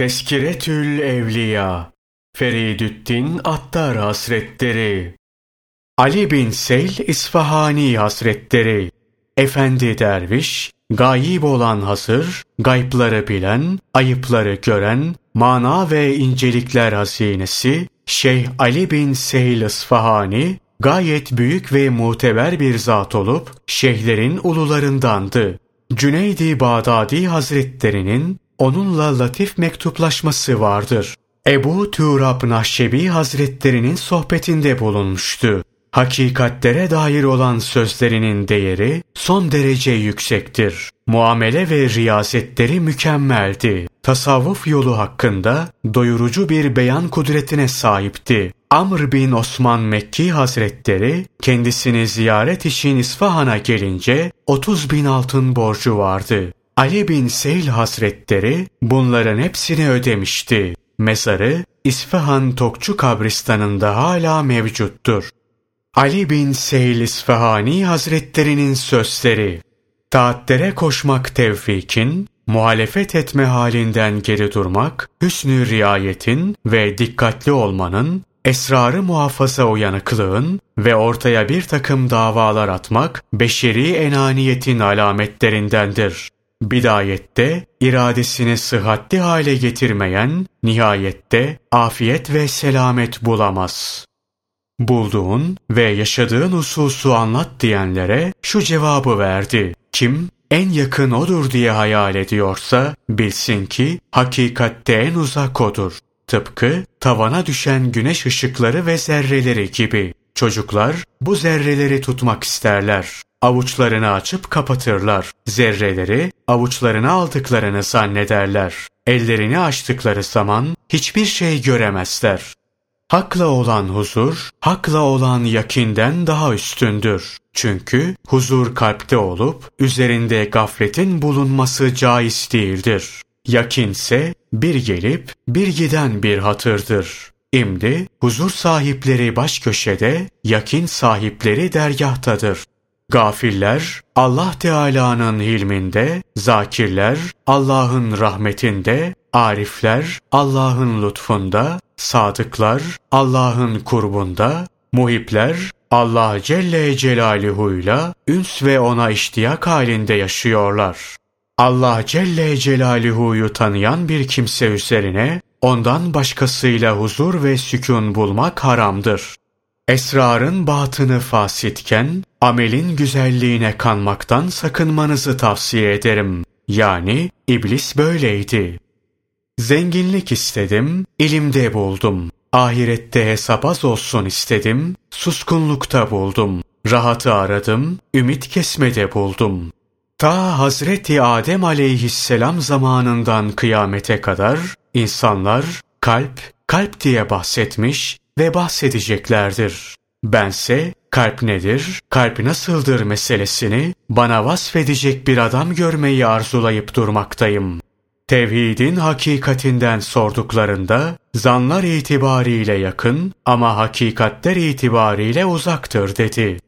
Teskiretül Evliya Feridüddin Attar Hazretleri Ali bin Seyl İsfahani Hazretleri Efendi derviş, gayib olan hazır, gaypları bilen, ayıpları gören, mana ve incelikler hazinesi, Şeyh Ali bin Seyl İsfahani, gayet büyük ve muteber bir zat olup, şeyhlerin ulularındandı. Cüneydi Bağdadi Hazretlerinin onunla latif mektuplaşması vardır. Ebu Turab Nahşebi Hazretlerinin sohbetinde bulunmuştu. Hakikatlere dair olan sözlerinin değeri son derece yüksektir. Muamele ve riyasetleri mükemmeldi. Tasavvuf yolu hakkında doyurucu bir beyan kudretine sahipti. Amr bin Osman Mekki Hazretleri kendisini ziyaret için İsfahan'a gelince 30 bin altın borcu vardı. Ali bin Seyl Hazretleri bunların hepsini ödemişti. Mezarı İsfahan Tokçu kabristanında hala mevcuttur. Ali bin Seyl İsfahani Hazretlerinin sözleri Taatlere koşmak tevfikin, muhalefet etme halinden geri durmak, hüsnü riayetin ve dikkatli olmanın, esrarı muhafaza uyanıklığın ve ortaya bir takım davalar atmak, beşeri enaniyetin alametlerindendir. Bidayette iradesini sıhhatli hale getirmeyen, nihayette afiyet ve selamet bulamaz. Bulduğun ve yaşadığın hususu anlat diyenlere şu cevabı verdi. Kim en yakın odur diye hayal ediyorsa bilsin ki hakikatte en uzak odur. Tıpkı tavana düşen güneş ışıkları ve zerreleri gibi. Çocuklar bu zerreleri tutmak isterler. Avuçlarını açıp kapatırlar. Zerreleri avuçlarına aldıklarını zannederler. Ellerini açtıkları zaman hiçbir şey göremezler. Hakla olan huzur, hakla olan yakinden daha üstündür. Çünkü huzur kalpte olup üzerinde gafletin bulunması caiz değildir. Yakinse bir gelip bir giden bir hatırdır. İmdi huzur sahipleri baş köşede, yakin sahipleri dergahtadır. Gafiller Allah Teala'nın hilminde, zakirler Allah'ın rahmetinde, arifler Allah'ın lütfunda, sadıklar Allah'ın kurbunda, muhipler Allah Celle Celaluhu'yla üns ve ona iştiyak halinde yaşıyorlar. Allah Celle Celaluhu'yu tanıyan bir kimse üzerine ondan başkasıyla huzur ve sükun bulmak haramdır. Esrarın batını fasitken, amelin güzelliğine kanmaktan sakınmanızı tavsiye ederim. Yani iblis böyleydi. Zenginlik istedim, ilimde buldum. Ahirette hesap az olsun istedim, suskunlukta buldum. Rahatı aradım, ümit kesmede buldum. Ta Hazreti Adem aleyhisselam zamanından kıyamete kadar insanlar kalp, kalp diye bahsetmiş ve bahsedeceklerdir. Bense kalp nedir, kalp nasıldır meselesini bana vasfedecek bir adam görmeyi arzulayıp durmaktayım. Tevhidin hakikatinden sorduklarında zanlar itibariyle yakın ama hakikatler itibariyle uzaktır dedi.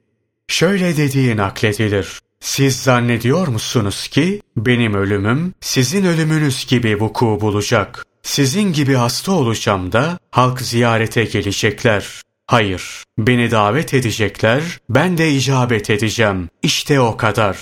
Şöyle dediği nakledilir. Siz zannediyor musunuz ki benim ölümüm sizin ölümünüz gibi vuku bulacak? Sizin gibi hasta olacağım da halk ziyarete gelecekler. Hayır, beni davet edecekler, ben de icabet edeceğim. İşte o kadar.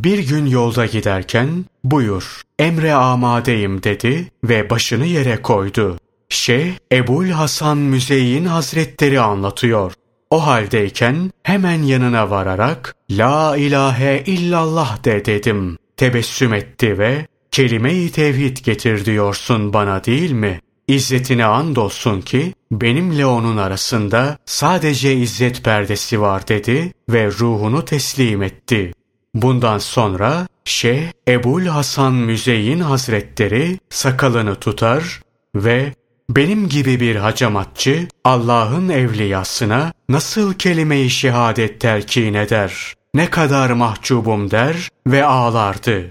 Bir gün yolda giderken, buyur, emre amadeyim dedi ve başını yere koydu. Şeyh Ebul Hasan Müzeyyin Hazretleri anlatıyor. O haldeyken hemen yanına vararak La ilahe illallah de dedim. Tebessüm etti ve kelime-i tevhid getir diyorsun bana değil mi? İzzetine andolsun ki benimle onun arasında sadece izzet perdesi var dedi ve ruhunu teslim etti. Bundan sonra Şeyh Ebul Hasan Müzeyyin Hazretleri sakalını tutar ve benim gibi bir hacamatçı Allah'ın evliyasına nasıl kelime-i şehadet telkin eder? Ne kadar mahcubum der ve ağlardı.